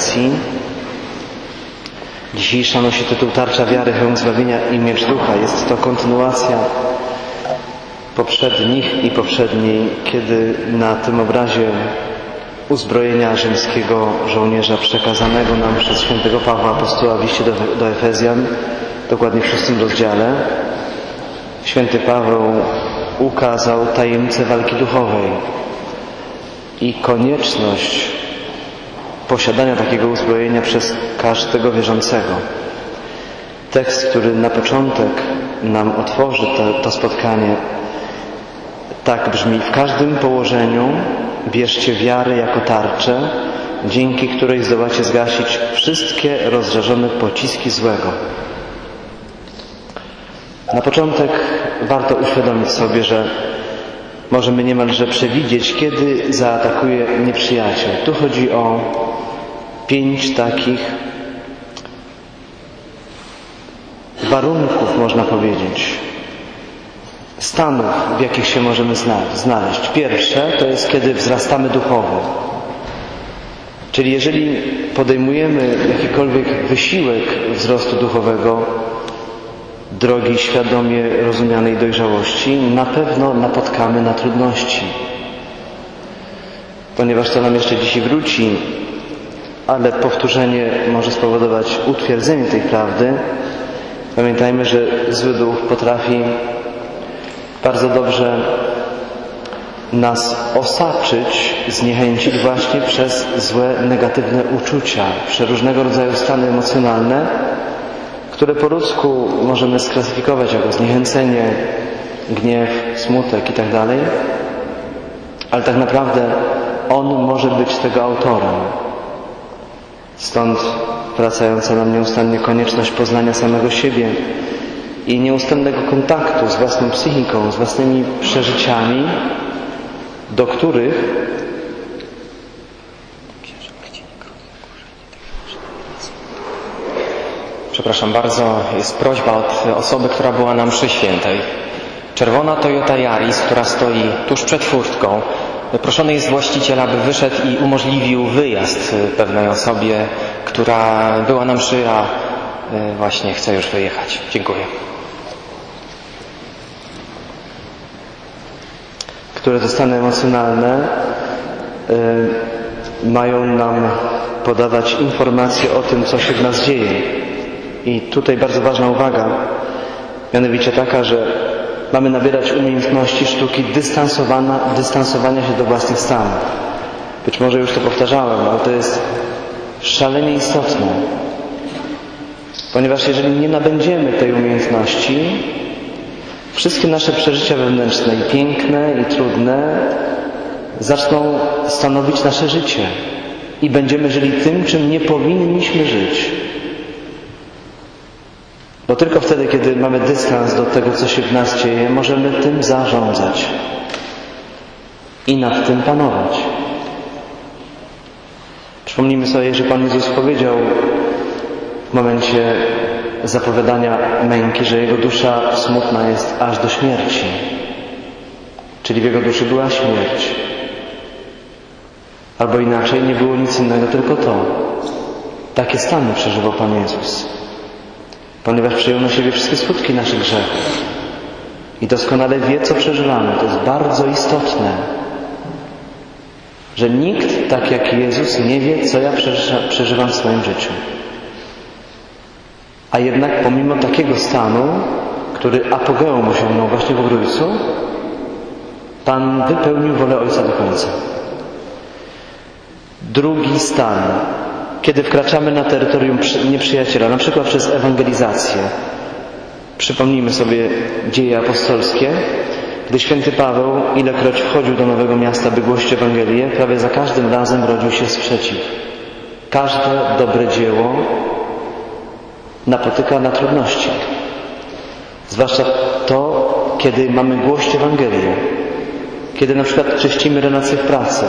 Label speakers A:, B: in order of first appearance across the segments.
A: prelekcji. Dzisiejsza nosi tytuł Tarcza wiary, hełm zbawienia i miecz ducha. Jest to kontynuacja poprzednich i poprzedniej, kiedy na tym obrazie uzbrojenia rzymskiego żołnierza przekazanego nam przez świętego Pawła apostoła w liście do, do Efezjan, dokładnie w szóstym rozdziale, święty Paweł ukazał tajemnicę walki duchowej i konieczność posiadania takiego uzbrojenia przez każdego wierzącego. Tekst, który na początek nam otworzy to, to spotkanie, tak brzmi: W każdym położeniu bierzcie wiarę jako tarczę, dzięki której zdołacie zgasić wszystkie rozżarzone pociski złego. Na początek warto uświadomić sobie, że możemy niemalże przewidzieć, kiedy zaatakuje nieprzyjaciel. Tu chodzi o pięć takich warunków, można powiedzieć, stanów, w jakich się możemy znaleźć. Pierwsze to jest, kiedy wzrastamy duchowo. Czyli jeżeli podejmujemy jakikolwiek wysiłek wzrostu duchowego, drogi świadomie rozumianej dojrzałości, na pewno napotkamy na trudności. Ponieważ to nam jeszcze dzisiaj wróci, ale powtórzenie może spowodować utwierdzenie tej prawdy, pamiętajmy, że zły duch potrafi bardzo dobrze nas osaczyć, zniechęcić właśnie przez złe, negatywne uczucia, przeróżnego rodzaju stany emocjonalne, które po ludzku możemy sklasyfikować jako zniechęcenie, gniew, smutek itd. Ale tak naprawdę on może być tego autorem. Stąd wracająca nam nieustannie konieczność poznania samego siebie i nieustannego kontaktu z własną psychiką, z własnymi przeżyciami, do których
B: Przepraszam bardzo, jest prośba od osoby, która była nam przy świętej. Czerwona Toyota Yaris, która stoi tuż przed furtką. Proszony jest właściciel, aby wyszedł i umożliwił wyjazd pewnej osobie, która była nam przy, a właśnie chce już wyjechać. Dziękuję.
A: które to stany emocjonalne y, mają nam podawać informacje o tym, co się w nas dzieje. I tutaj bardzo ważna uwaga, mianowicie taka, że mamy nabierać umiejętności sztuki dystansowania się do własnych stanów. Być może już to powtarzałem, ale to jest szalenie istotne. Ponieważ jeżeli nie nabędziemy tej umiejętności, wszystkie nasze przeżycia wewnętrzne, i piękne, i trudne, zaczną stanowić nasze życie. I będziemy żyli tym, czym nie powinniśmy żyć. Bo tylko wtedy, kiedy mamy dystans do tego, co się w nas dzieje, możemy tym zarządzać i nad tym panować. Przypomnijmy sobie, że Pan Jezus powiedział w momencie zapowiadania męki, że jego dusza smutna jest aż do śmierci. Czyli w jego duszy była śmierć. Albo inaczej, nie było nic innego, tylko to. Takie stany przeżywał Pan Jezus. Ponieważ przyjął na siebie wszystkie skutki naszych grzechów. I doskonale wie, co przeżywamy. To jest bardzo istotne. Że nikt, tak jak Jezus, nie wie, co ja przeżywam w swoim życiu. A jednak pomimo takiego stanu, który apogeum osiągnął właśnie w Ogrójcu, Pan wypełnił wolę Ojca do końca. Drugi stan, kiedy wkraczamy na terytorium nieprzyjaciela, na przykład przez ewangelizację. Przypomnijmy sobie dzieje apostolskie, gdy święty Paweł ilekroć wchodził do nowego miasta, by głosić Ewangelię, prawie za każdym razem rodził się sprzeciw. Każde dobre dzieło napotyka na trudności. Zwłaszcza to, kiedy mamy głosić Ewangelię. Kiedy na przykład czyścimy relacje w pracy.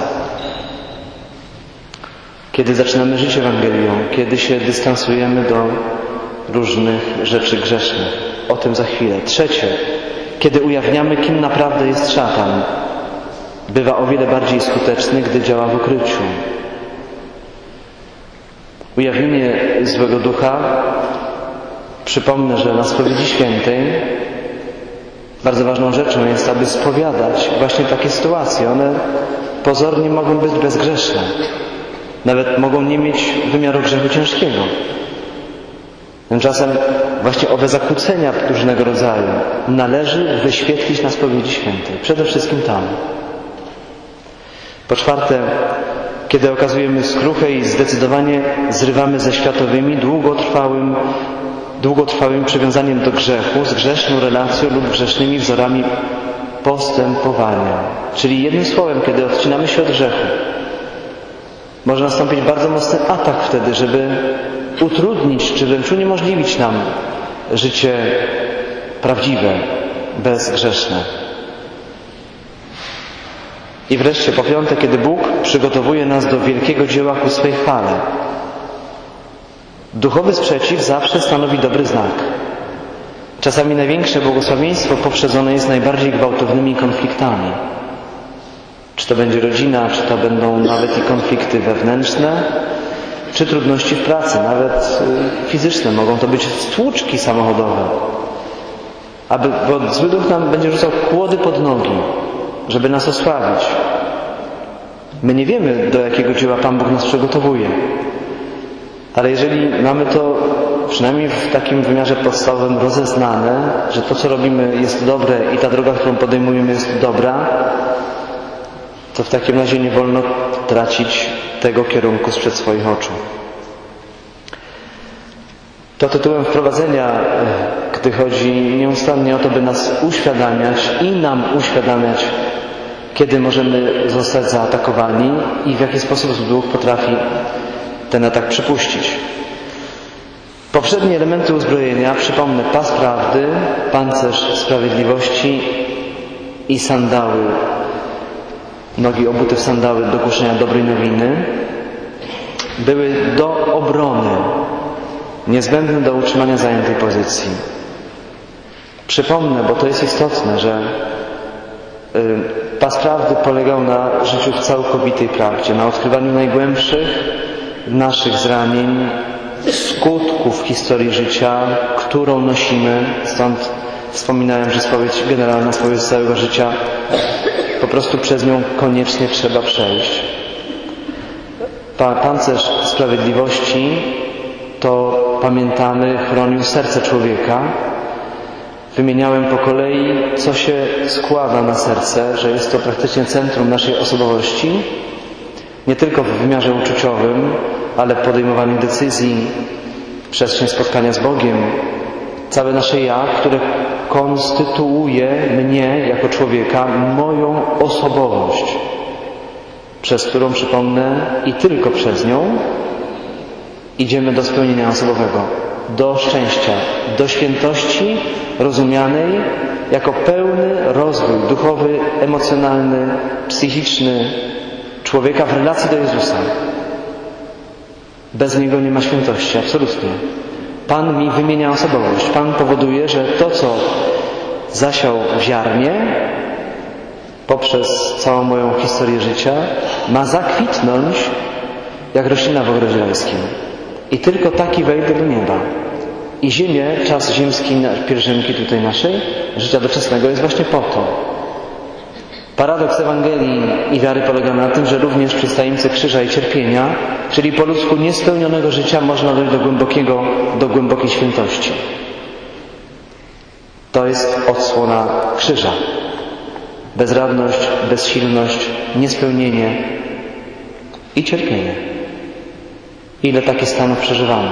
A: Kiedy zaczynamy żyć Ewangelią. Kiedy się dystansujemy do różnych rzeczy grzesznych. O tym za chwilę. Trzecie. Kiedy ujawniamy, kim naprawdę jest szatan. bywa o wiele bardziej skuteczny, gdy działa w ukryciu. Ujawnienie złego ducha, przypomnę, że na spowiedzi świętej bardzo ważną rzeczą jest, aby spowiadać właśnie takie sytuacje. One pozornie mogą być bezgrzeszne. Nawet mogą nie mieć wymiaru grzechu ciężkiego. Tymczasem właśnie owe zakłócenia różnego rodzaju należy wyświetlić na spowiedzi świętej. Przede wszystkim tam. Po czwarte, kiedy okazujemy skruchę i zdecydowanie zrywamy ze światowymi, długotrwałym, długotrwałym przywiązaniem do grzechu, z grzeszną relacją lub grzesznymi wzorami postępowania. Czyli jednym słowem, kiedy odcinamy się od grzechu, może nastąpić bardzo mocny atak wtedy, żeby utrudnić czy wręcz uniemożliwić nam życie prawdziwe, bezgrzeszne. I wreszcie po piąte, kiedy Bóg przygotowuje nas do wielkiego dzieła ku swej chwale. Duchowy sprzeciw zawsze stanowi dobry znak. Czasami największe błogosławieństwo poprzedzone jest najbardziej gwałtownymi konfliktami. Czy to będzie rodzina, czy to będą nawet i konflikty wewnętrzne, czy trudności w pracy, nawet y, fizyczne. Mogą to być stłuczki samochodowe. Aby, bo zły duch nam będzie rzucał kłody pod nogi, żeby nas osłabić. My nie wiemy, do jakiego dzieła Pan Bóg nas przygotowuje. Ale jeżeli mamy to przynajmniej w takim wymiarze podstawowym rozeznane, że to, co robimy jest dobre i ta droga, którą podejmujemy jest dobra, to w takim razie nie wolno tracić tego kierunku sprzed swoich oczu. To tytułem wprowadzenia, e, gdy chodzi nieustannie o to, by nas uświadamiać i nam uświadamiać, kiedy możemy zostać zaatakowani i w jaki sposób duch potrafi ten atak przypuścić. Poprzednie elementy uzbrojenia, przypomnę, pas prawdy, pancerz sprawiedliwości i sandały nogi obute w sandały do głoszenia dobrej nowiny, były do obrony, niezbędne do utrzymania zajętej pozycji. Przypomnę, bo to jest istotne, że y, pas prawdy polegał na życiu w całkowitej prawdzie, na odkrywaniu najgłębszych naszych zranień, skutków historii życia, którą nosimy. Stąd wspominałem, że spowiedź generalna, spowiedź całego życia po prostu przez nią koniecznie trzeba przejść. Pancerz sprawiedliwości to pamiętamy, chronił serce człowieka. Wymieniałem po kolei, co się składa na serce, że jest to praktycznie centrum naszej osobowości, nie tylko w wymiarze uczuciowym, ale podejmowaniu decyzji, przestrzeń spotkania z Bogiem, całe nasze ja, które konstytuuje mnie jako człowieka, moją osobowość, przez którą, przypomnę, i tylko przez nią idziemy do spełnienia osobowego, do szczęścia, do świętości rozumianej jako pełny rozwój duchowy, emocjonalny, psychiczny człowieka w relacji do Jezusa. Bez Niego nie ma świętości, absolutnie. Pan mi wymienia osobowość. Pan powoduje, że to, co zasiał ziarnie poprzez całą moją historię życia, ma zakwitnąć jak roślina w ogrodzie rajskim. I tylko taki wejdę do nieba. I ziemię, czas ziemski pielgrzymki tutaj naszej, życia doczesnego jest właśnie po to, Paradoks Ewangelii i wiary polega na tym, że również przy stańce krzyża i cierpienia, czyli po ludzku niespełnionego życia, można dojść do głębokiego, do głębokiej świętości. To jest odsłona krzyża. Bezradność, bezsilność, niespełnienie i cierpienie. Ile takich stanów przeżywamy?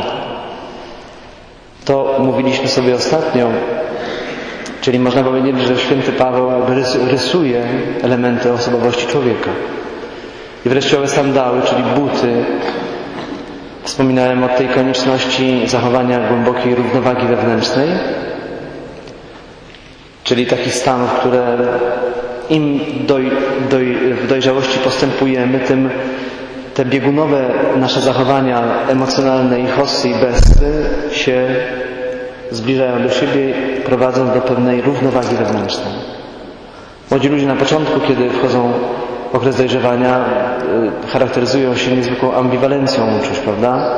A: To mówiliśmy sobie ostatnio Czyli można powiedzieć, że święty Paweł rysuje elementy osobowości człowieka. I wreszcie owe sandały, czyli buty. Wspominałem o tej konieczności zachowania głębokiej równowagi wewnętrznej, czyli takich stanów, które im doj, doj, w dojrzałości postępujemy, tym te biegunowe nasze zachowania emocjonalne i hossy i besty się zbliżają do siebie, prowadząc do pewnej równowagi wewnętrznej. Młodzi ludzie na początku, kiedy wchodzą w okres dojrzewania, y, charakteryzują się niezwykłą ambiwalencją uczuć, prawda?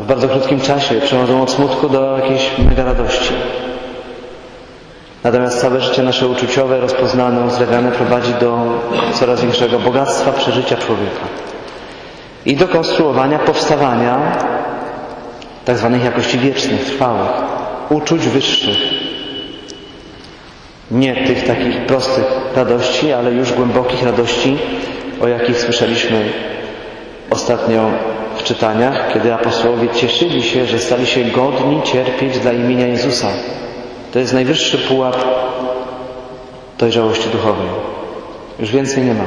A: W bardzo krótkim czasie przechodzą od smutku do jakiejś mega radości. Natomiast całe życie nasze uczuciowe, rozpoznane, uzdrawiane prowadzi do coraz większego bogactwa przeżycia człowieka i do konstruowania, powstawania tak zwanych jakości wiecznych, trwałych, uczuć wyższych. Nie tych takich prostych radości, ale już głębokich radości, o jakich słyszeliśmy ostatnio w czytaniach, kiedy apostołowie cieszyli się, że stali się godni cierpieć dla imienia Jezusa. To jest najwyższy pułap dojrzałości duchowej. Już więcej nie ma.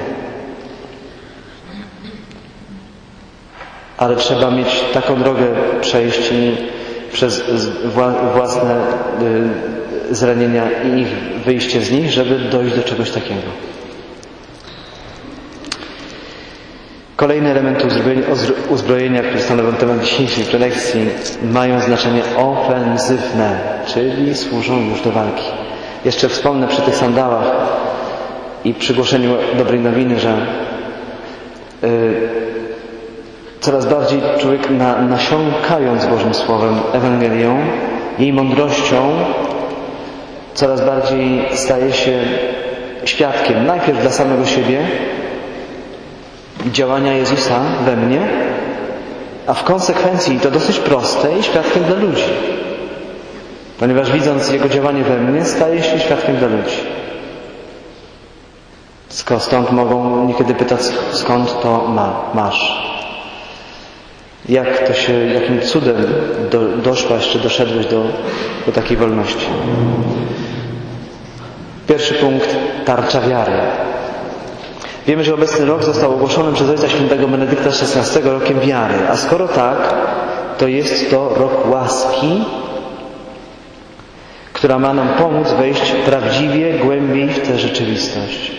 A: Ale trzeba mieć taką drogę przejść i przez własne y, zranienia i ich wyjście z nich, żeby dojść do czegoś takiego. Kolejne elementy uzbrojenia, które stanowią temat dzisiejszej prelekcji, mają znaczenie ofensywne, czyli służą już do walki. Jeszcze wspomnę przy tych sandałach i przy głoszeniu dobrej nowiny, że yy, coraz bardziej człowiek na, nasiąkając Bożym Słowem, Ewangelią, jej mądrością, coraz bardziej staje się świadkiem najpierw dla samego siebie, działania Jezusa we mnie, a w konsekwencji to dosyć proste i świadkiem dla ludzi. Ponieważ widząc Jego działanie we mnie, staje się świadkiem dla ludzi. Stąd mogą niekiedy pytać, skąd to ma, masz. Jak to się, jakim cudem do, doszłaś, czy doszedłeś do, do takiej wolności? Pierwszy punkt, tarcza wiary. Wiemy, że obecny rok został ogłoszony przez Ojca Świętego Benedykta XVI rokiem wiary. A skoro tak, to jest to rok łaski, która ma nam pomóc wejść prawdziwie, głębiej w tę rzeczywistość.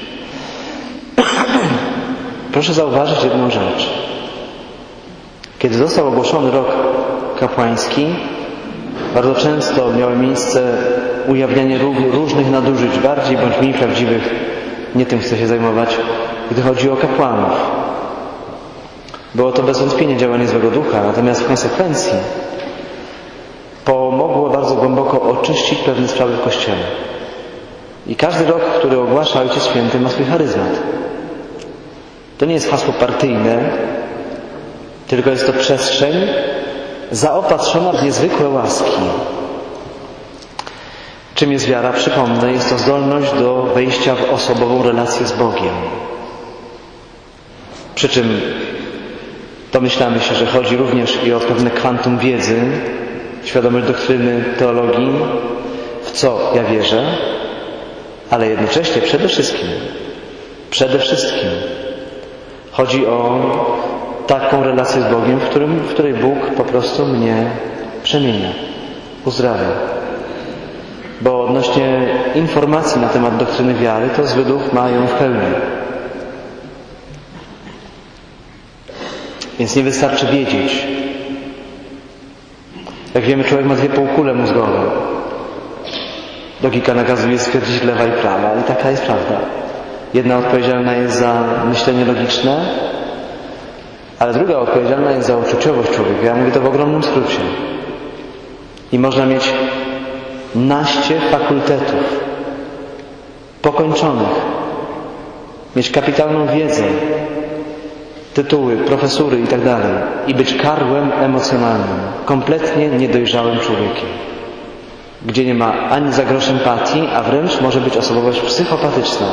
A: Proszę zauważyć jedną rzecz. Kiedy został ogłoszony rok kapłański, bardzo często miało miejsce ujawnianie różnych nadużyć, bardziej bądź mniej prawdziwych. Nie tym chcę się zajmować, gdy chodzi o kapłanów. Było to bez wątpienia działanie złego ducha, natomiast w konsekwencji pomogło bardzo głęboko oczyścić pewne sprawy w Kościele. I każdy rok, który ogłasza Ojciec Święty, ma swój charyzmat. To nie jest hasło partyjne, tylko jest to przestrzeń zaopatrzona w niezwykłe łaski. Czym jest wiara? Przypomnę, jest to zdolność do wejścia w osobową relację z Bogiem. Przy czym domyślamy się, że chodzi również i o pewne kwantum wiedzy, świadomość doktryny, teologii, w co ja wierzę, ale jednocześnie przede wszystkim, przede wszystkim chodzi o taką relację z Bogiem, w, którym, w której Bóg po prostu mnie przemienia, uzdrawia. Bo odnośnie informacji na temat doktryny wiary, to duch ma ją w pełni. Więc nie wystarczy wiedzieć. Jak wiemy, człowiek ma dwie półkule mózgowe. Logika nakazuje stwierdzić lewa i prawa i taka jest prawda. Jedna odpowiedzialna jest za myślenie logiczne, ale druga odpowiedzialna jest za uczuciowość człowieka. Ja mówię to w ogromnym skrócie. I można mieć naście fakultetów pokończonych, mieć kapitalną wiedzę, tytuły, profesury itd. Tak i być karłem emocjonalnym, kompletnie niedojrzałym człowiekiem, gdzie nie ma ani za empatii, a wręcz może być osobowość psychopatyczna,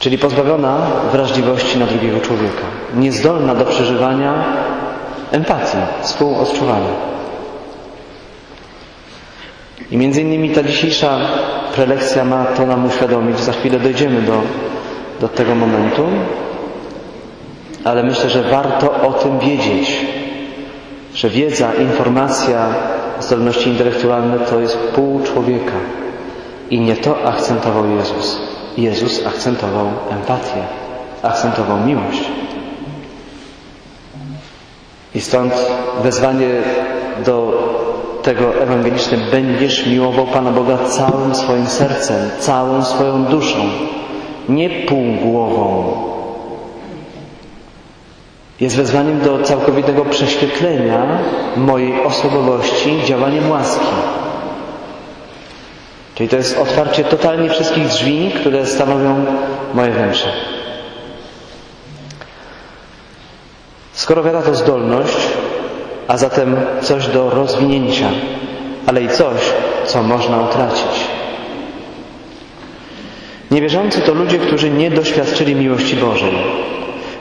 A: czyli pozbawiona wrażliwości na drugiego człowieka, niezdolna do przeżywania empatii, współodczuwania. I między innymi ta dzisiejsza prelekcja ma to nam uświadomić. Za chwilę dojdziemy do, do tego momentu, ale myślę, że warto o tym wiedzieć, że wiedza, informacja, zdolności intelektualne to jest pół człowieka. I nie to akcentował Jezus. Jezus akcentował empatię, akcentował miłość. I stąd wezwanie do tego ewangeliczne będziesz miłował Pana Boga całym swoim sercem, całą swoją duszą, nie półgłową. Jest wezwaniem do całkowitego prześwietlenia mojej osobowości działaniem łaski. Czyli to jest otwarcie totalnie wszystkich drzwi, które stanowią moje wnętrze. Skoro wiara to zdolność, a zatem coś do rozwinięcia, ale i coś, co można utracić. Niewierzący to ludzie, którzy nie doświadczyli miłości Bożej.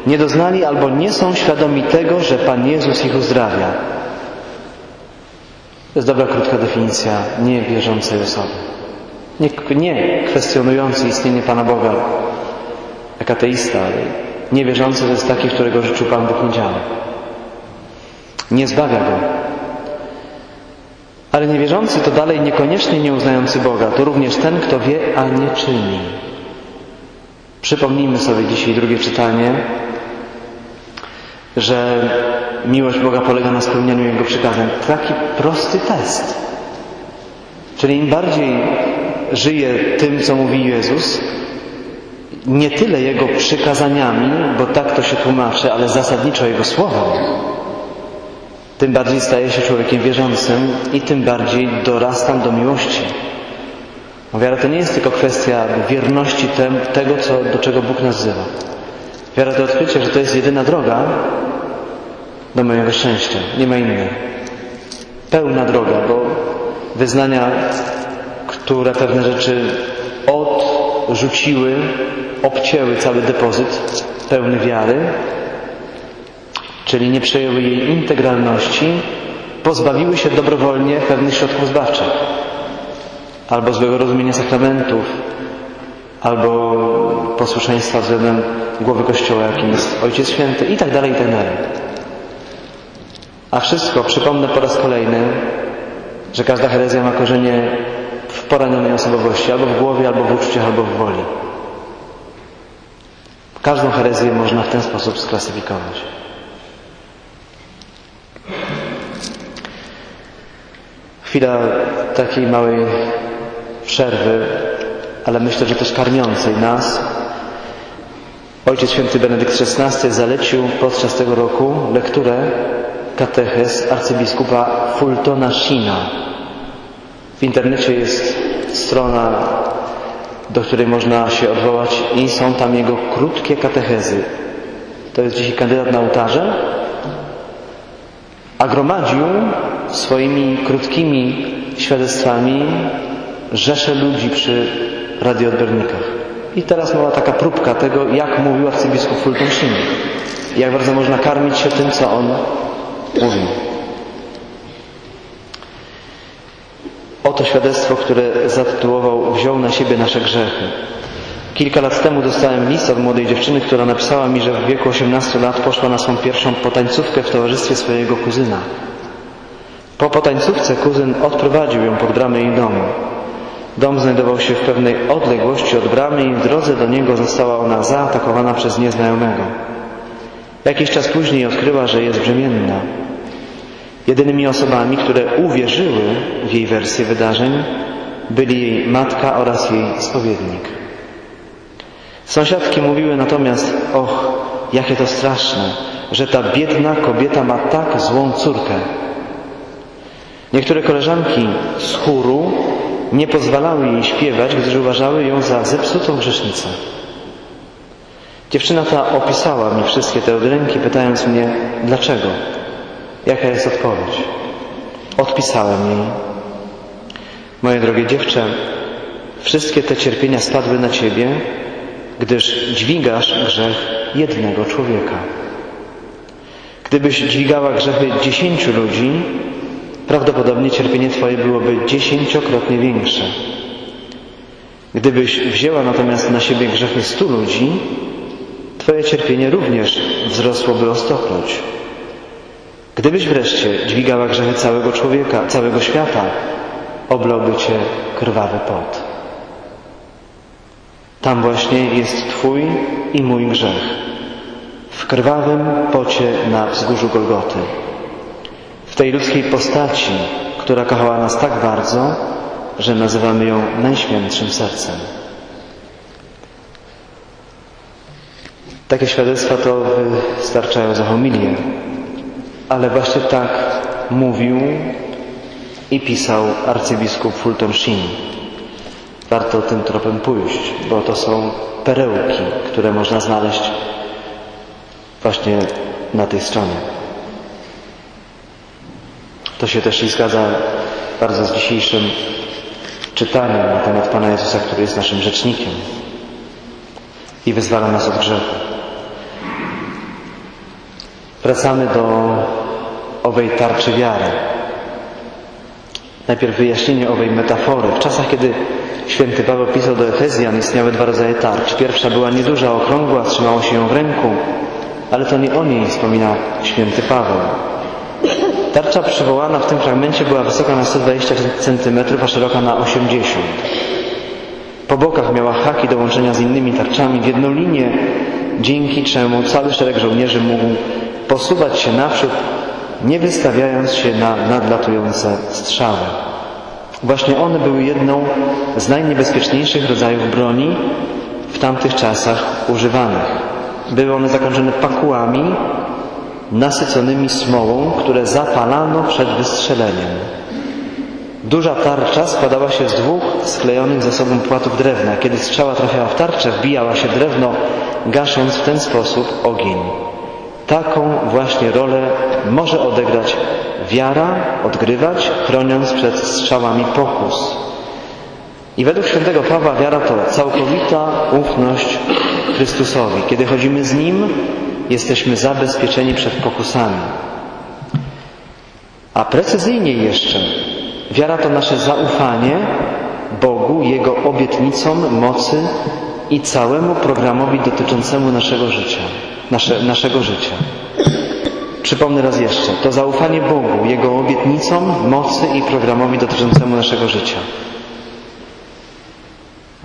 A: Nie doznali albo nie są świadomi tego, że Pan Jezus ich uzdrawia. To jest dobra, krótka definicja niewierzącej osoby. Nie, nie kwestionujący istnienie Pana Boga jak ateista, ale niewierzący to jest taki, którego życiu Pan Bóg nie działa. Nie zbawia go. Ale niewierzący to dalej niekoniecznie nieuznający Boga, to również ten, kto wie, a nie czyni. Przypomnijmy sobie dzisiaj drugie czytanie, że miłość Boga polega na spełnianiu Jego przykazań. Taki prosty test. Czyli im bardziej żyje tym, co mówi Jezus, nie tyle Jego przykazaniami, bo tak to się tłumaczy, ale zasadniczo Jego słowem, tym bardziej staje się człowiekiem wierzącym i tym bardziej dorastam do miłości. Wiara to nie jest tylko kwestia wierności tem, tego, co, do czego Bóg nas wzywa. Wiara to odkrycie, że to jest jedyna droga do mojego szczęścia. Nie ma innej. Pełna droga, bo wyznania, które pewne rzeczy odrzuciły, obcięły cały depozyt pełny wiary, czyli nie przejęły jej integralności, pozbawiły się dobrowolnie pewnych środków zbawczych, albo złego rozumienia sakramentów, albo posłuszeństwa względem głowy Kościoła, jakim jest Ojciec Święty i tak dalej, i tak dalej. A wszystko, przypomnę po raz kolejny, że każda herezja ma korzenie w poranionej osobowości, albo w głowie, albo w uczuciach, albo w woli. Każdą herezję można w ten sposób sklasyfikować. Chwila takiej małej przerwy, ale myślę, że też karmiącej nas. Ojciec święty Benedykt XVI zalecił podczas tego roku lekturę katechez arcybiskupa Fultona Shina. W internecie jest strona, do której można się odwołać i są tam jego krótkie katechezy. To jest dzisiaj kandydat na ołtarze, a gromadził swoimi krótkimi świadectwami rzesze ludzi przy radioodbiornikach. I teraz mała taka próbka tego, jak mówił arcybiskup Fulton Sheen. Jak bardzo można karmić się tym, co on mówił. Oto świadectwo, które zatytułował Wziął na siebie nasze grzechy. Kilka lat temu dostałem list od młodej dziewczyny, która napisała mi, że w wieku 18 lat poszła na swą pierwszą potańcówkę w towarzystwie swojego kuzyna. Po potańcówce kuzyn odprowadził ją pod bramę jej domu. Dom znajdował się w pewnej odległości od bramy i w drodze do niego została ona zaatakowana przez nieznajomego. Jakiś czas później odkryła, że jest brzemienna. Jedynymi osobami, które uwierzyły w jej wersję wydarzeń, byli jej matka oraz jej spowiednik. Sąsiadki mówiły natomiast, och, jakie to straszne, że ta biedna kobieta ma tak złą córkę. Niektóre koleżanki z chóru nie pozwalały jej śpiewać, gdyż uważały ją za zepsutą grzesznicę. Dziewczyna ta opisała mi wszystkie te odręki, pytając mnie, dlaczego? Jaka jest odpowiedź? Odpisałem jej. Moje drogie dziewczę, wszystkie te cierpienia spadły na ciebie, gdyż dźwigasz grzech jednego człowieka. Gdybyś dźwigała grzechy dziesięciu ludzi, prawdopodobnie cierpienie Twoje byłoby dziesięciokrotnie większe. Gdybyś wzięła natomiast na siebie grzechy stu ludzi, Twoje cierpienie również wzrosłoby o stokroć. Gdybyś wreszcie dźwigała grzechy całego człowieka, całego świata, oblałby Cię krwawy pot. Tam właśnie jest Twój i mój grzech. W krwawym pocie na wzgórzu Golgoty tej ludzkiej postaci, która kochała nas tak bardzo, że nazywamy ją Najświętszym Sercem. Takie świadectwa to wystarczają za homilię, ale właśnie tak mówił i pisał arcybiskup Fulton Sheen. Warto tym tropem pójść, bo to są perełki, które można znaleźć właśnie na tej stronie. To się też i zgadza bardzo z dzisiejszym czytaniem na temat Pana Jezusa, który jest naszym rzecznikiem i wyzwala nas od grzechu. Wracamy do owej tarczy wiary. Najpierw wyjaśnienie owej metafory. W czasach, kiedy święty Paweł pisał do Efezjan, istniały dwa rodzaje tarcz. Pierwsza była nieduża, okrągła, trzymało się ją w ręku, ale to nie o niej wspomina święty Paweł. Tarcza przywołana w tym fragmencie była wysoka na 120 cm, a szeroka na 80. Po bokach miała haki do łączenia z innymi tarczami w jedną linię, dzięki czemu cały szereg żołnierzy mógł posuwać się naprzód, nie wystawiając się na nadlatujące strzały. Właśnie one były jedną z najniebezpieczniejszych rodzajów broni w tamtych czasach używanych. Były one zakończone pakułami nasyconymi smołą, które zapalano przed wystrzeleniem. Duża tarcza składała się z dwóch sklejonych ze sobą płatów drewna. Kiedy strzała trafiała w tarczę, wbijała się drewno, gasząc w ten sposób ogień. Taką właśnie rolę może odegrać wiara, odgrywać, chroniąc przed strzałami pokus. I według świętego Pawła wiara to całkowita ufność Chrystusowi. Kiedy chodzimy z Nim, jesteśmy zabezpieczeni przed pokusami. A precyzyjniej jeszcze, wiara to nasze zaufanie Bogu, Jego obietnicom, mocy i całemu programowi dotyczącemu naszego życia. Nasze, naszego życia. Przypomnę raz jeszcze, to zaufanie Bogu, Jego obietnicom, mocy i programowi dotyczącemu naszego życia.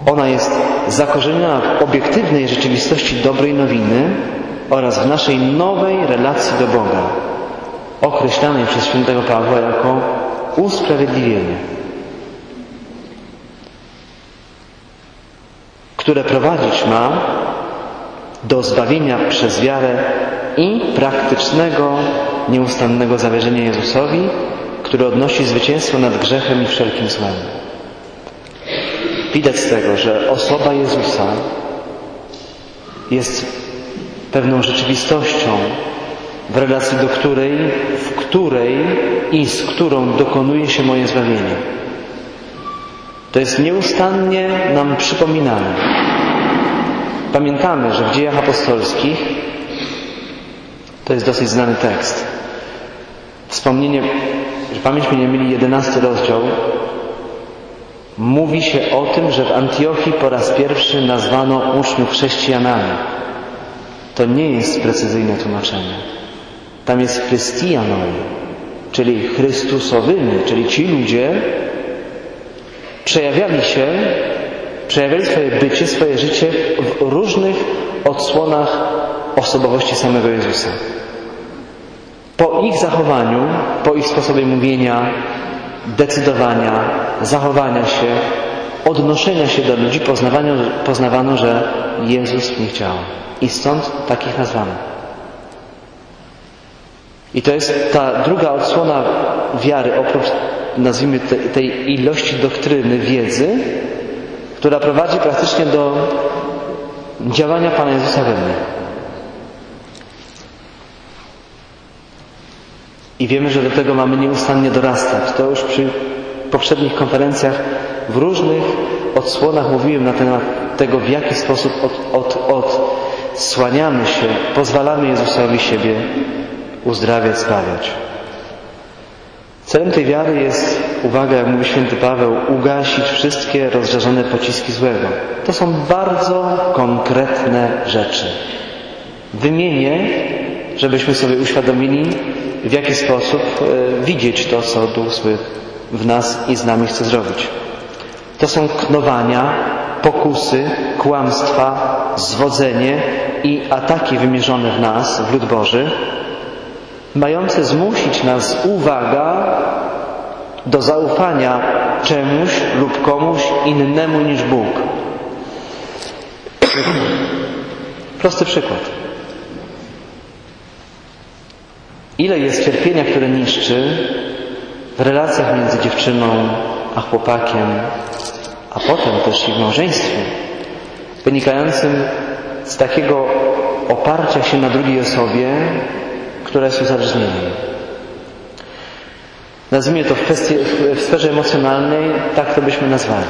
A: Ona jest zakorzeniona w obiektywnej rzeczywistości dobrej nowiny oraz w naszej nowej relacji do Boga, określanej przez świętego Pawła jako usprawiedliwienie, które prowadzić ma do zbawienia przez wiarę i praktycznego, nieustannego zawierzenia Jezusowi, który odnosi zwycięstwo nad grzechem i wszelkim złem. Widać z tego, że osoba Jezusa jest pewną rzeczywistością, w relacji do której, w której i z którą dokonuje się moje zbawienie. To jest nieustannie nam przypominane. Pamiętamy, że w dziejach apostolskich to jest dosyć znany tekst. Wspomnienie, że pamięć mnie nie myli, jedenasty rozdział mówi się o tym, że w Antiochii po raz pierwszy nazwano uczniów chrześcijanami. To nie jest precyzyjne tłumaczenie. Tam jest chrystianoi, czyli chrystusowymi, czyli ci ludzie przejawiali się, przejawiali swoje bycie, swoje życie w różnych odsłonach osobowości samego Jezusa. Po ich zachowaniu, po ich sposobie mówienia, decydowania, zachowania się, odnoszenia się do ludzi poznawano, że Jezus w nich działa. I stąd takich nazwano. I to jest ta druga odsłona wiary, oprócz nazwijmy te, tej ilości doktryny, wiedzy, która prowadzi praktycznie do działania Pana Jezusa we mnie. I wiemy, że do tego mamy nieustannie dorastać. To już przy poprzednich konferencjach w różnych odsłonach mówiłem na temat tego, w jaki sposób od, od, odsłaniamy się, pozwalamy Jezusowi siebie uzdrawiać, zbawiać. Celem tej wiary jest, uwaga, jak mówi święty Paweł, ugasić wszystkie rozżarzone pociski złego. To są bardzo konkretne rzeczy. Wymienię, żebyśmy sobie uświadomili, w jaki sposób e, widzieć to, co Duch Zły w nas i z nami chce zrobić. To są knowania, pokusy, kłamstwa, zwodzenie i ataki wymierzone w nas, w lud Boży, mające zmusić nas, uwaga, do zaufania czemuś lub komuś innemu niż Bóg. Prosty przykład. Ile jest cierpienia, które niszczy w relacjach między dziewczyną a chłopakiem, a potem też i w małżeństwie, wynikającym z takiego oparcia się na drugiej osobie, która jest uzależnieniem. Nazwijmy to w, kwestii, w sferze emocjonalnej, tak to byśmy nazwali.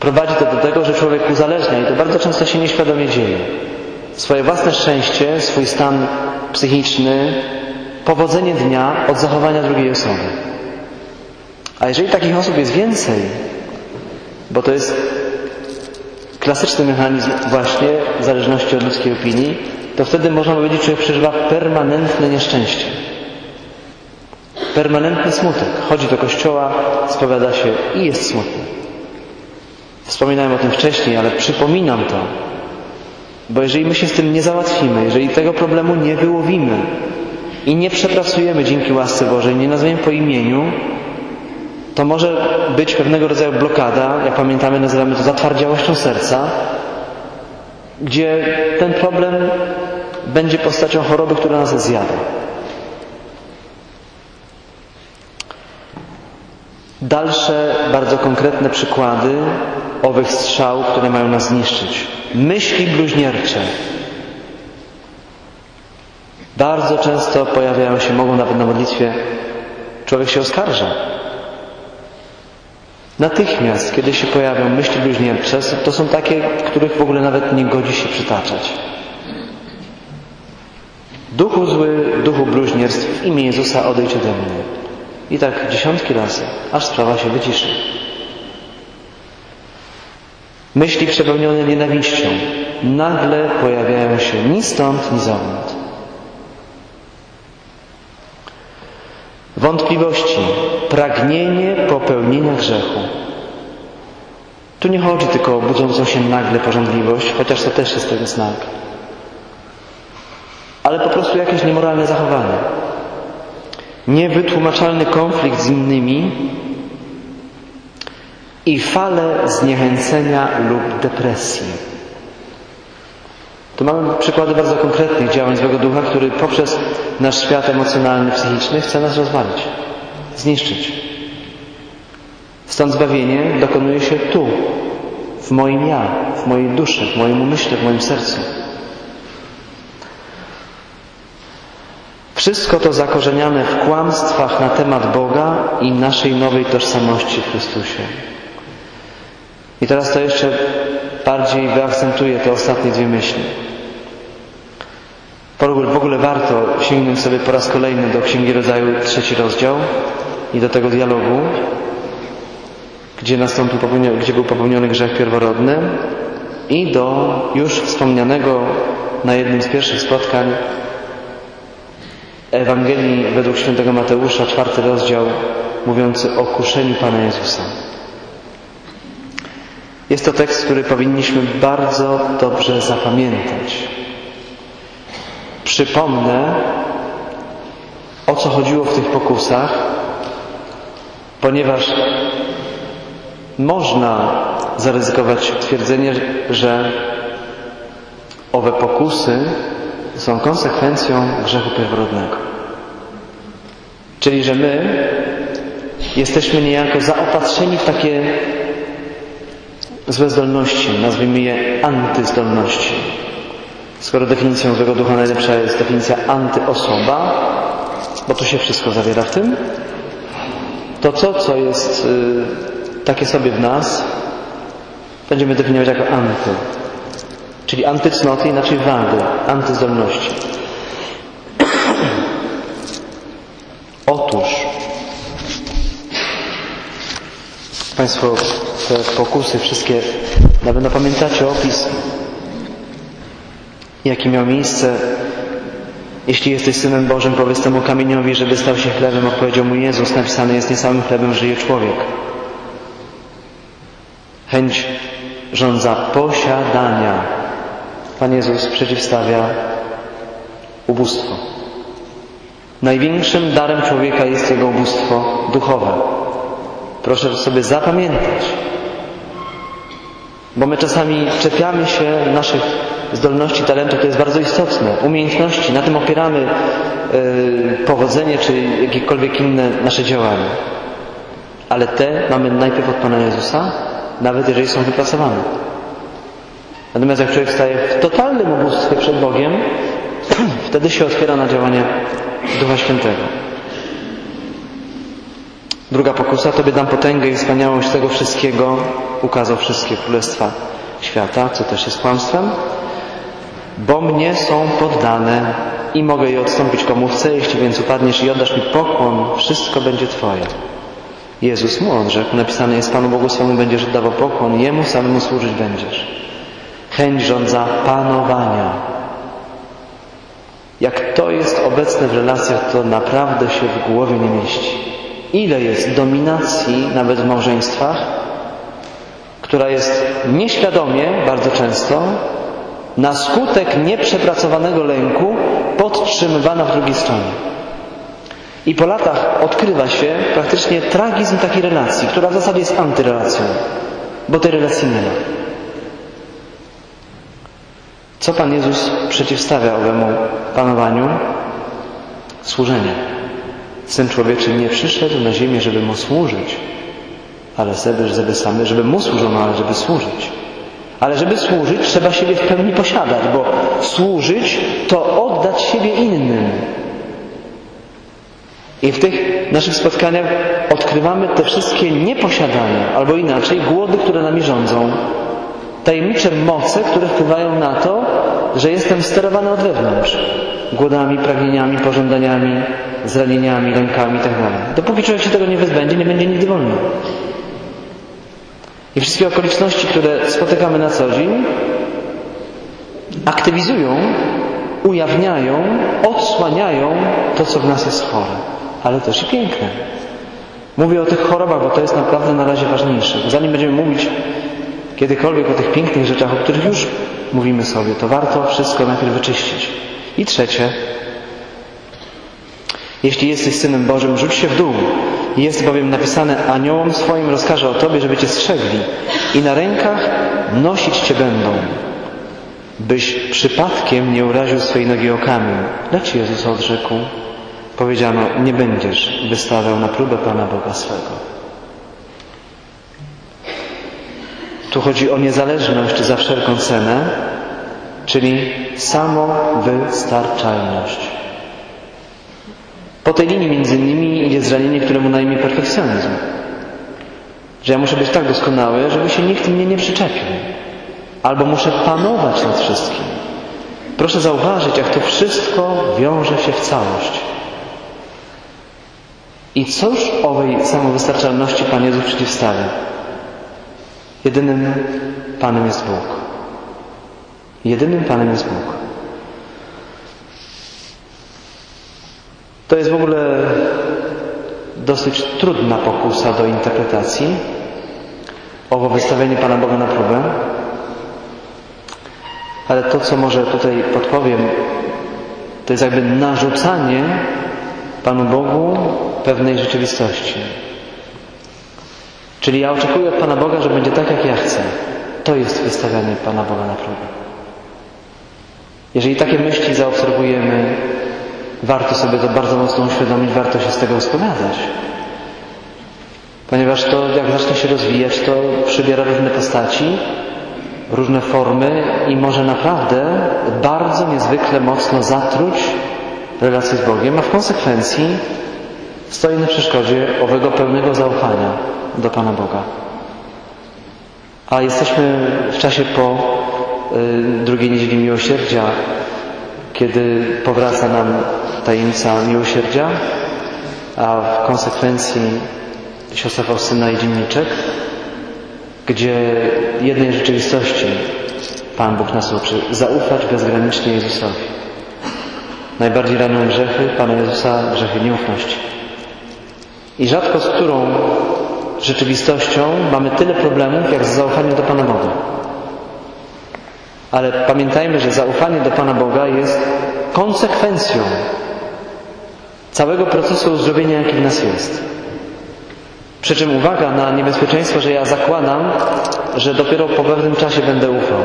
A: Prowadzi to do tego, że człowiek uzależnia i to bardzo często się nieświadomie dzieje. Swoje własne szczęście, swój stan psychiczny, powodzenie dnia od zachowania drugiej osoby. A jeżeli takich osób jest więcej, bo to jest klasyczny mechanizm właśnie w zależności od ludzkiej opinii, to wtedy można powiedzieć, że człowiek przeżywa permanentne nieszczęście. Permanentny smutek. Chodzi do kościoła, spowiada się i jest smutny. Wspominałem o tym wcześniej, ale przypominam to, bo jeżeli my się z tym nie załatwimy, jeżeli tego problemu nie wyłowimy i nie przepracujemy dzięki łasce Bożej, nie nazwiemy po imieniu, to może być pewnego rodzaju blokada, jak pamiętamy, nazywamy to zatwardziałością serca, gdzie ten problem będzie postacią choroby, która nas zjada. Dalsze, bardzo konkretne przykłady owych strzał, które mają nas zniszczyć. Myśli bluźniercze. Bardzo często pojawiają się, mogą nawet na modlitwie, człowiek się oskarża. Natychmiast, kiedy się pojawią myśli bluźniercze, to są takie, których w ogóle nawet nie godzi się przytaczać. Duchu zły, duchu bluźnierstw, w imię Jezusa odejdź ode mnie. I tak dziesiątki razy, aż sprawa się wyciszy. Myśli przepełnione nienawiścią nagle pojawiają się ni stąd, ni zowąd. Wątpliwości, pragnienie popełnienia grzechu. Tu nie chodzi tylko o budzącą się nagle porządliwość, chociaż to też jest tego znak. Ale po prostu jakieś niemoralne zachowanie. Niewytłumaczalny konflikt z innymi i fale zniechęcenia lub depresji. Tu mamy przykłady bardzo konkretnych działań złego ducha, który poprzez nasz świat emocjonalny, psychiczny chce nas rozwalić, zniszczyć. Stąd zbawienie dokonuje się tu, w moim ja, w mojej duszy, w moim umyśle, w moim sercu. Wszystko to zakorzeniane w kłamstwach na temat Boga i naszej nowej tożsamości w Chrystusie. I teraz to jeszcze bardziej wyakcentuję te ostatnie dwie myśli. W ogóle warto sięgnąć sobie po raz kolejny do Księgi Rodzaju trzeci rozdział i do tego dialogu, gdzie, nastąpił gdzie był popełniony grzech pierworodny i do już wspomnianego na jednym z pierwszych spotkań Ewangelii według świętego Mateusza, czwarty rozdział, mówiący o kuszeniu Pana Jezusa. Jest to tekst, który powinniśmy bardzo dobrze zapamiętać. Przypomnę, o co chodziło w tych pokusach, ponieważ można zaryzykować twierdzenie, że owe pokusy są konsekwencją grzechu pierworodnego. Czyli, że my jesteśmy niejako zaopatrzeni w takie złe zdolności, nazwijmy je antyzdolności. Skoro definicją złego ducha najlepsza jest definicja antyosoba, bo to się wszystko zawiera w tym, to co, co jest y, takie sobie w nas, będziemy definiować jako anty. Czyli antycnoty, inaczej wady, antyzdolności. Otóż, Państwo te pokusy wszystkie, na pewno pamiętacie opis, jaki miał miejsce. Jeśli jesteś Synem Bożym, powiedz temu kamieniowi, żeby stał się chlebem, odpowiedział mu Jezus. Napisane jest, nie samym chlebem żyje człowiek. Chęć żądza posiadania. Pan Jezus przeciwstawia ubóstwo. Największym darem człowieka jest jego ubóstwo duchowe. Proszę sobie zapamiętać. Bo my czasami czepiamy się naszych zdolności, talentów, to jest bardzo istotne. Umiejętności, na tym opieramy yy, powodzenie czy jakiekolwiek inne nasze działania. Ale te mamy najpierw od Pana Jezusa, nawet jeżeli są wypracowane. Natomiast jak człowiek staje w totalnym ubóstwie przed Bogiem, wtedy się otwiera na działanie Ducha Świętego. Druga pokusa, Tobie dam potęgę i wspaniałość tego wszystkiego, ukazał wszystkie królestwa świata, co też jest kłamstwem, bo mnie są poddane i mogę je odstąpić komu chcę, jeśli więc upadniesz i oddasz mi pokłon, wszystko będzie Twoje. Jezus mu odrzekł, napisane jest Panu Bogu swemu będziesz oddawał pokłon, Jemu samemu służyć będziesz. Chęć rządza panowania. Jak to jest obecne w relacjach, to naprawdę się w głowie nie mieści. Ile jest dominacji, nawet w małżeństwach, która jest nieświadomie, bardzo często, na skutek nieprzepracowanego lęku podtrzymywana w drugiej stronie. I po latach odkrywa się praktycznie tragizm takiej relacji, która w zasadzie jest antyrelacją, bo tej relacji nie ma. Co Pan Jezus przeciwstawia owemu panowaniu? Służenie. Syn człowieczy nie przyszedł na ziemię, żeby mu służyć, ale żeby, żeby samy, żeby mu służono, ale żeby służyć. Ale żeby służyć, trzeba siebie w pełni posiadać, bo służyć to oddać siebie innym. I w tych naszych spotkaniach odkrywamy te wszystkie nieposiadania, albo inaczej, głody, które nami rządzą. Tajemnicze moce, które wpływają na to, że jestem sterowany od wewnątrz. Głodami, pragnieniami, pożądaniami, zranieniami, lękami itd. Tak Dopóki człowiek się tego nie wyzbędzie, nie będzie nigdy wolny. I wszystkie okoliczności, które spotykamy na co dzień, aktywizują, ujawniają, odsłaniają to, co w nas jest chore, ale też i piękne. Mówię o tych chorobach, bo to jest naprawdę na razie ważniejsze. Zanim będziemy mówić kiedykolwiek o tych pięknych rzeczach, o których już mówimy sobie, to warto wszystko najpierw wyczyścić. I trzecie, jeśli jesteś Synem Bożym, rzuć się w dół. Jest bowiem napisane, aniołom swoim rozkaże o Tobie, żeby Cię strzegli i na rękach nosić Cię będą, byś przypadkiem nie uraził swojej nogi o kamień. Lecz Jezus odrzekł, powiedziano, nie będziesz wystawiał na próbę Pana Boga swego. Tu chodzi o niezależność za wszelką cenę, czyli samowystarczalność. Po tej linii między innymi idzie zranienie, któremu na imię perfekcjonizm. Że ja muszę być tak doskonały, żeby się nikt mnie nie przyczepił. Albo muszę panować nad wszystkim. Proszę zauważyć, jak to wszystko wiąże się w całość. I cóż owej samowystarczalności Pan Jezus przeciwstawia? Jedynym Panem jest Bóg. Jedynym Panem jest Bóg. To jest w ogóle dosyć trudna pokusa do interpretacji. Owo wystawienie Pana Boga na próbę. Ale to, co może tutaj podpowiem, to jest jakby narzucanie Panu Bogu pewnej rzeczywistości. Czyli ja oczekuję od Pana Boga, że będzie tak, jak ja chcę. To jest wystawianie Pana Boga na próbę. Jeżeli takie myśli zaobserwujemy, warto sobie to bardzo mocno uświadomić, warto się z tego uspowiadać. Ponieważ to, jak zacznie się rozwijać, to przybiera różne postaci, różne formy i może naprawdę bardzo niezwykle mocno zatruć relacje z Bogiem, a w konsekwencji stoi na przeszkodzie owego pełnego zaufania do Pana Boga. A jesteśmy w czasie po y, drugiej niedzieli miłosierdzia, kiedy powraca nam tajemnica miłosierdzia, a w konsekwencji siostra Faustyna i dzienniczek, gdzie jednej rzeczywistości Pan Bóg nas uczy zaufać bezgranicznie Jezusowi. Najbardziej ranią grzechy Pana Jezusa grzechy nieufności. I rzadko z którą rzeczywistością mamy tyle problemów, jak z zaufaniem do Pana Boga. Ale pamiętajmy, że zaufanie do Pana Boga jest konsekwencją całego procesu uzdrowienia, jaki w nas jest. Przy czym uwaga na niebezpieczeństwo, że ja zakładam, że dopiero po pewnym czasie będę ufał.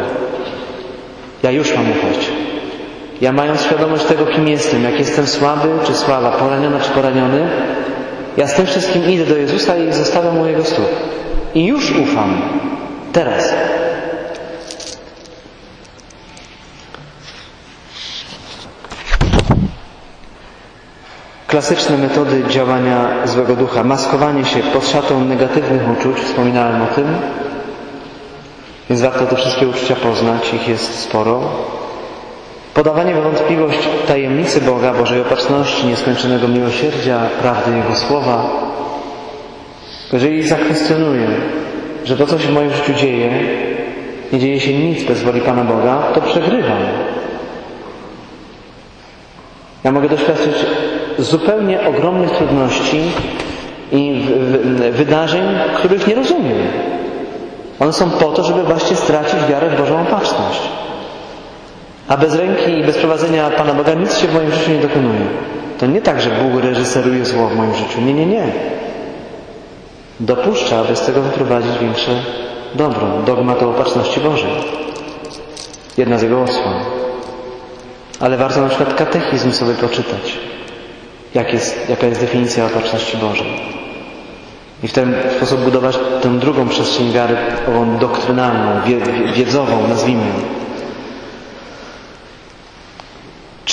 A: Ja już mam ufać. Ja mając świadomość tego, kim jestem, jak jestem słaby czy słaba, poraniona czy poraniony, ja z tym wszystkim idę do Jezusa i zostawiam u Jego stóp. I już ufam. Teraz. Klasyczne metody działania złego ducha. Maskowanie się pod szatą negatywnych uczuć. Wspominałem o tym. Więc warto te wszystkie uczucia poznać. Ich jest sporo. Podawanie wątpliwość tajemnicy Boga, Bożej opatrzności, nieskończonego miłosierdzia, prawdy Jego słowa. Jeżeli zakwestionuję, że to, co się w moim życiu dzieje, nie dzieje się nic bez woli Pana Boga, to przegrywam. Ja mogę doświadczyć zupełnie ogromnych trudności i wydarzeń, których nie rozumiem. One są po to, żeby właśnie stracić wiarę w Bożą opatrzność. A bez ręki i bez prowadzenia Pana Boga nic się w moim życiu nie dokonuje. To nie tak, że Bóg reżyseruje zło w moim życiu. Nie, nie, nie. Dopuszcza, aby z tego wyprowadzić większe dobro. Dogmat o opatrzności Bożej. Jedna z jego osłon. Ale warto na przykład katechizm sobie poczytać. Jak jest, jaka jest definicja opatrzności Bożej. I w ten sposób budować tę drugą przestrzeń wiary, ową doktrynalną, wiedzową, nazwijmy ją.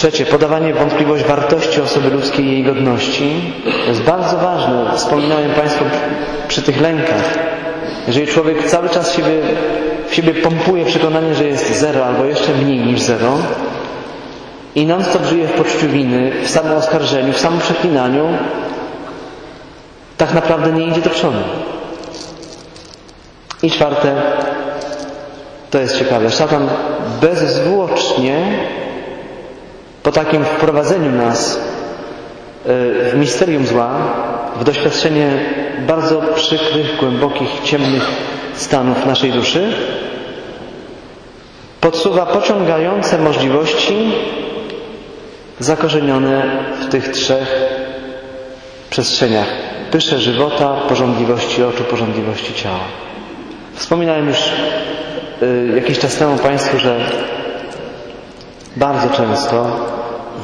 A: Trzecie, podawanie wątpliwość wartości osoby ludzkiej i jej godności. Jest bardzo ważne. Wspominałem Państwu przy tych lękach. Jeżeli człowiek cały czas siebie, w siebie pompuje przekonanie, że jest zero albo jeszcze mniej niż zero i non-stop żyje w poczuciu winy, w samym oskarżeniu, w samym przeklinaniu, tak naprawdę nie idzie do przodu. I czwarte, to jest ciekawe, szatan bezzwłocznie po takim wprowadzeniu nas w misterium zła, w doświadczenie bardzo przykrych, głębokich, ciemnych stanów naszej duszy, podsuwa pociągające możliwości zakorzenione w tych trzech przestrzeniach. Pysze żywota, porządliwości oczu, porządliwości ciała. Wspominałem już y, jakiś czas temu Państwu, że bardzo często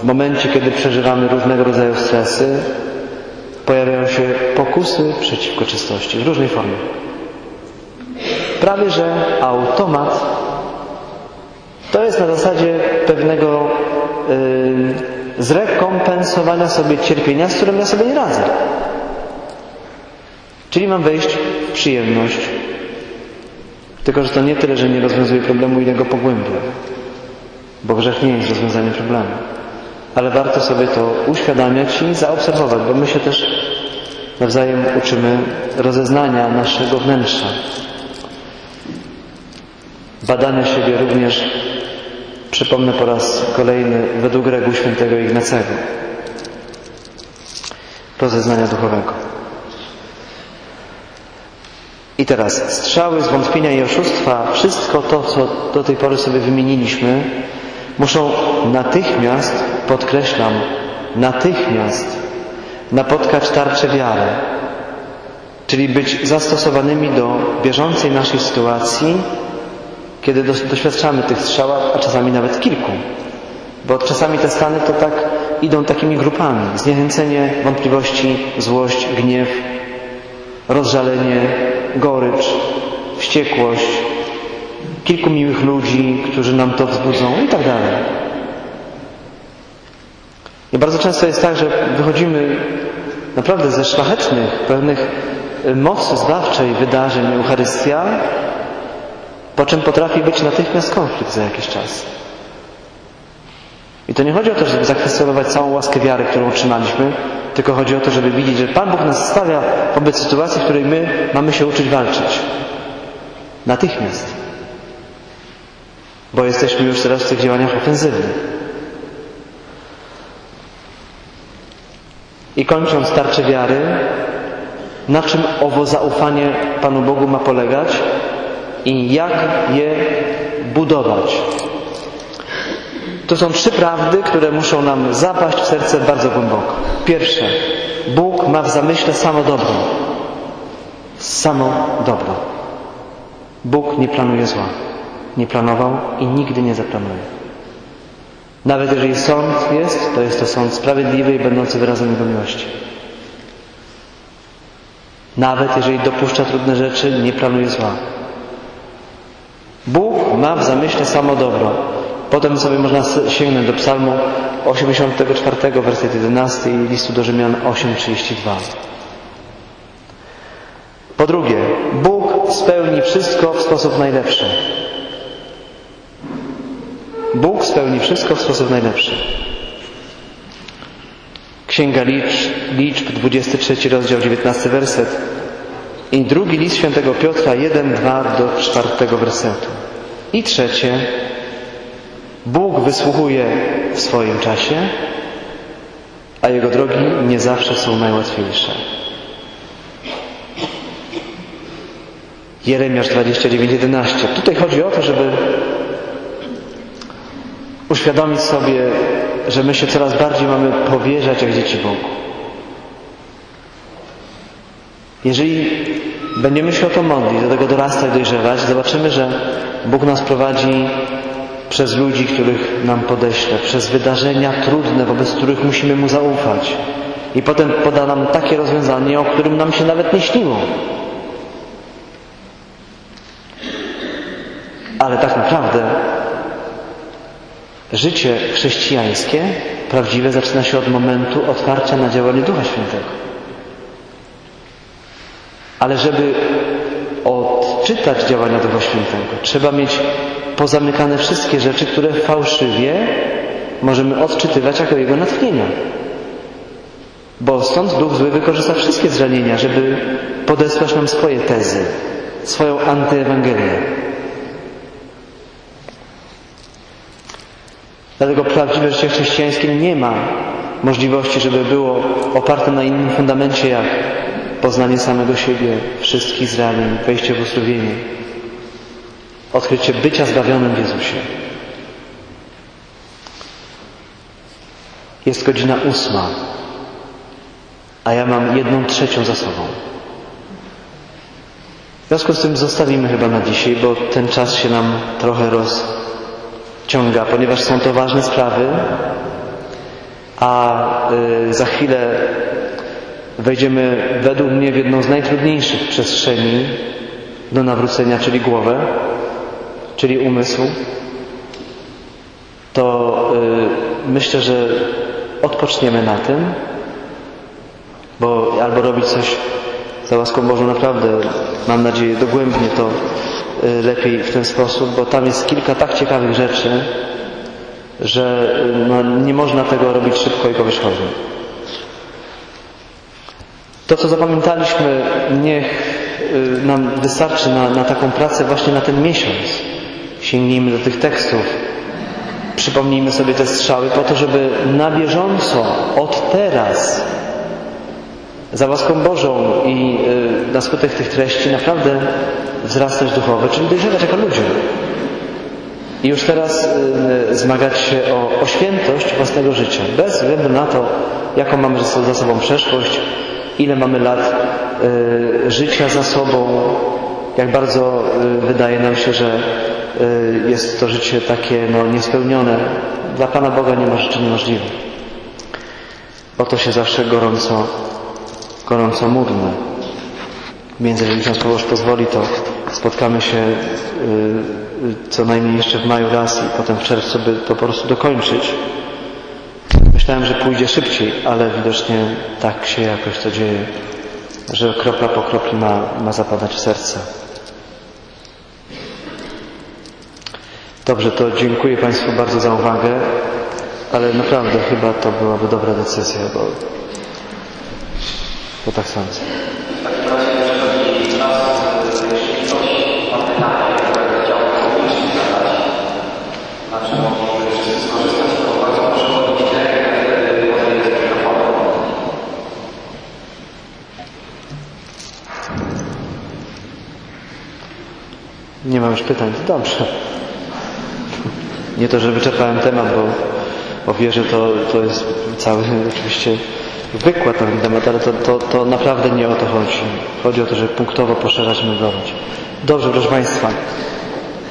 A: w momencie, kiedy przeżywamy różnego rodzaju stresy, pojawiają się pokusy przeciwko czystości w różnej formie. Prawie że automat to jest na zasadzie pewnego yy, zrekompensowania sobie cierpienia, z którym ja sobie nie radzę. Czyli mam wejść w przyjemność. Tylko, że to nie tyle, że nie rozwiązuje problemu, ile go pogłębia. Bo grzech nie jest rozwiązaniem problemu. Ale warto sobie to uświadamiać i zaobserwować, bo my się też nawzajem uczymy rozeznania naszego wnętrza. Badania siebie również, przypomnę po raz kolejny, według reguł świętego Ignacego. Rozeznania duchowego. I teraz strzały, zwątpienia i oszustwa, wszystko to, co do tej pory sobie wymieniliśmy, muszą natychmiast, podkreślam, natychmiast napotkać tarczę wiary, czyli być zastosowanymi do bieżącej naszej sytuacji, kiedy doświadczamy tych strzał, a czasami nawet kilku. Bo czasami te stany to tak idą takimi grupami. Zniechęcenie, wątpliwości, złość, gniew, rozżalenie, gorycz, wściekłość, kilku miłych ludzi, którzy nam to wzbudzą i tak dalej. I bardzo często jest tak, że wychodzimy naprawdę ze szlachetnych, pewnych mocy zbawczej wydarzeń Eucharystia, po czym potrafi być natychmiast konflikt za jakiś czas. I to nie chodzi o to, żeby zakwestionować całą łaskę wiary, którą otrzymaliśmy, tylko chodzi o to, żeby widzieć, że Pan Bóg nas stawia wobec sytuacji, w której my mamy się uczyć walczyć. Natychmiast. Bo jesteśmy już teraz w tych działaniach ofensywnych. I kończąc tarczę wiary, na czym owo zaufanie Panu Bogu ma polegać i jak je budować. To są trzy prawdy, które muszą nam zapaść w serce bardzo głęboko. Pierwsze, Bóg ma w zamyśle samo dobro. Samo dobro. Bóg nie planuje zła. Nie planował i nigdy nie zaplanuje. Nawet jeżeli sąd jest, to jest to sąd sprawiedliwy i będący wyrazem Jego miłości. Nawet jeżeli dopuszcza trudne rzeczy, nie planuje zła. Bóg ma w zamyśle samo dobro. Potem sobie można sięgnąć do Psalmu 84, werset 11 i listu do Rzymian 8:32. Po drugie, Bóg spełni wszystko w sposób najlepszy. Bóg spełni wszystko w sposób najlepszy. Księga Liczb, Liczb 23 rozdział 19 werset i drugi list świętego Piotra 1, 2 do 4 wersetu. I trzecie, Bóg wysłuchuje w swoim czasie, a Jego drogi nie zawsze są najłatwiejsze. Jeremiasz 29:11. Tutaj chodzi o to, żeby uświadomić sobie, że my się coraz bardziej mamy powierzać jak dzieci Bogu. Jeżeli będziemy się o to modlić, do tego dorastać, dojrzewać, zobaczymy, że Bóg nas prowadzi przez ludzi, których nam podeśle, przez wydarzenia trudne, wobec których musimy Mu zaufać. I potem poda nam takie rozwiązanie, o którym nam się nawet nie śniło. Ale tak naprawdę życie chrześcijańskie, prawdziwe, zaczyna się od momentu otwarcia na działanie Ducha Świętego. Ale żeby odczytać działania Ducha Świętego, trzeba mieć pozamykane wszystkie rzeczy, które fałszywie możemy odczytywać jako Jego natchnienia. Bo stąd Duch Zły wykorzysta wszystkie zranienia, żeby podesłać nam swoje tezy, swoją antyewangelię. Dlatego prawdziwe życie chrześcijańskie nie ma możliwości, żeby było oparte na innym fundamencie jak poznanie samego siebie, wszystkich zranień, wejście w uzdrowienie, odkrycie bycia zbawionym w Jezusie. Jest godzina ósma, a ja mam jedną trzecią za sobą. W związku z tym zostawimy chyba na dzisiaj, bo ten czas się nam trochę rozciąga, ponieważ są to ważne sprawy, a y, za chwilę wejdziemy według mnie w jedną z najtrudniejszych przestrzeni do nawrócenia, czyli głowę, czyli umysł, to y, myślę, że odpoczniemy na tym, bo albo robić coś za łaską Bożą naprawdę, mam nadzieję, dogłębnie to lepiej w ten sposób, bo tam jest kilka tak ciekawych rzeczy, że y, no, nie można tego robić szybko i powierzchownie. To, co zapamiętaliśmy, niech y, nam wystarczy na, na taką pracę właśnie na ten miesiąc. Sięgnijmy do tych tekstów, przypomnijmy sobie te strzały po to, żeby na bieżąco, od teraz, za łaską Bożą i y, na skutek tych treści naprawdę wzrastać duchowo, czyli dojrzewać jako ludzie. I już teraz y, zmagać się o, o świętość własnego życia, bez względu na to, jaką mamy za sobą przeszłość, ile mamy lat y, życia za sobą, jak bardzo y, wydaje nam się, że y, jest to życie takie no, niespełnione. Dla Pana Boga nie ma rzeczy niemożliwych. O to się zawsze gorąco, gorąco módlmy. Między jeżeli Ksiądz Paweł pozwoli, to spotkamy się co najmniej jeszcze w maju raz i potem w czerwcu, by to po prostu dokończyć. Myślałem, że pójdzie szybciej, ale widocznie tak się jakoś to dzieje, że kropla po kropli ma, ma zapadać w serce. Dobrze, to dziękuję Państwu bardzo za uwagę, ale naprawdę chyba to byłaby dobra decyzja, bo, bo tak sądzę. Nie ma już pytań, to dobrze. Nie to, że wyczerpałem temat, bo, bo wierzę, to, to jest cały oczywiście wykład na ten temat, ale to, to, to naprawdę nie o to chodzi. Chodzi o to, żeby punktowo poszerzać nurtować. Dobrze, proszę Państwa.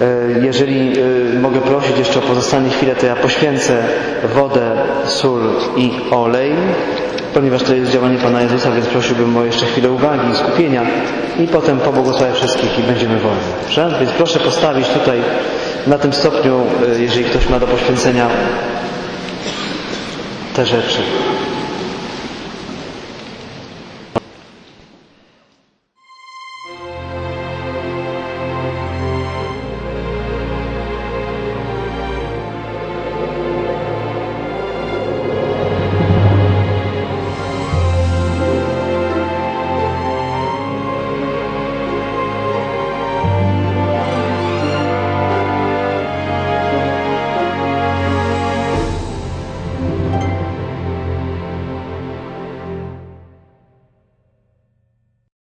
A: E, jeżeli e, mogę prosić jeszcze o pozostanie chwilę, to ja poświęcę wodę, sól i olej, ponieważ to jest działanie Pana Jezusa, więc prosiłbym o jeszcze chwilę uwagi i skupienia i potem pobłogosławię wszystkich i będziemy wolni. Dobrze? Więc proszę postawić tutaj na tym stopniu, e, jeżeli ktoś ma do poświęcenia te rzeczy.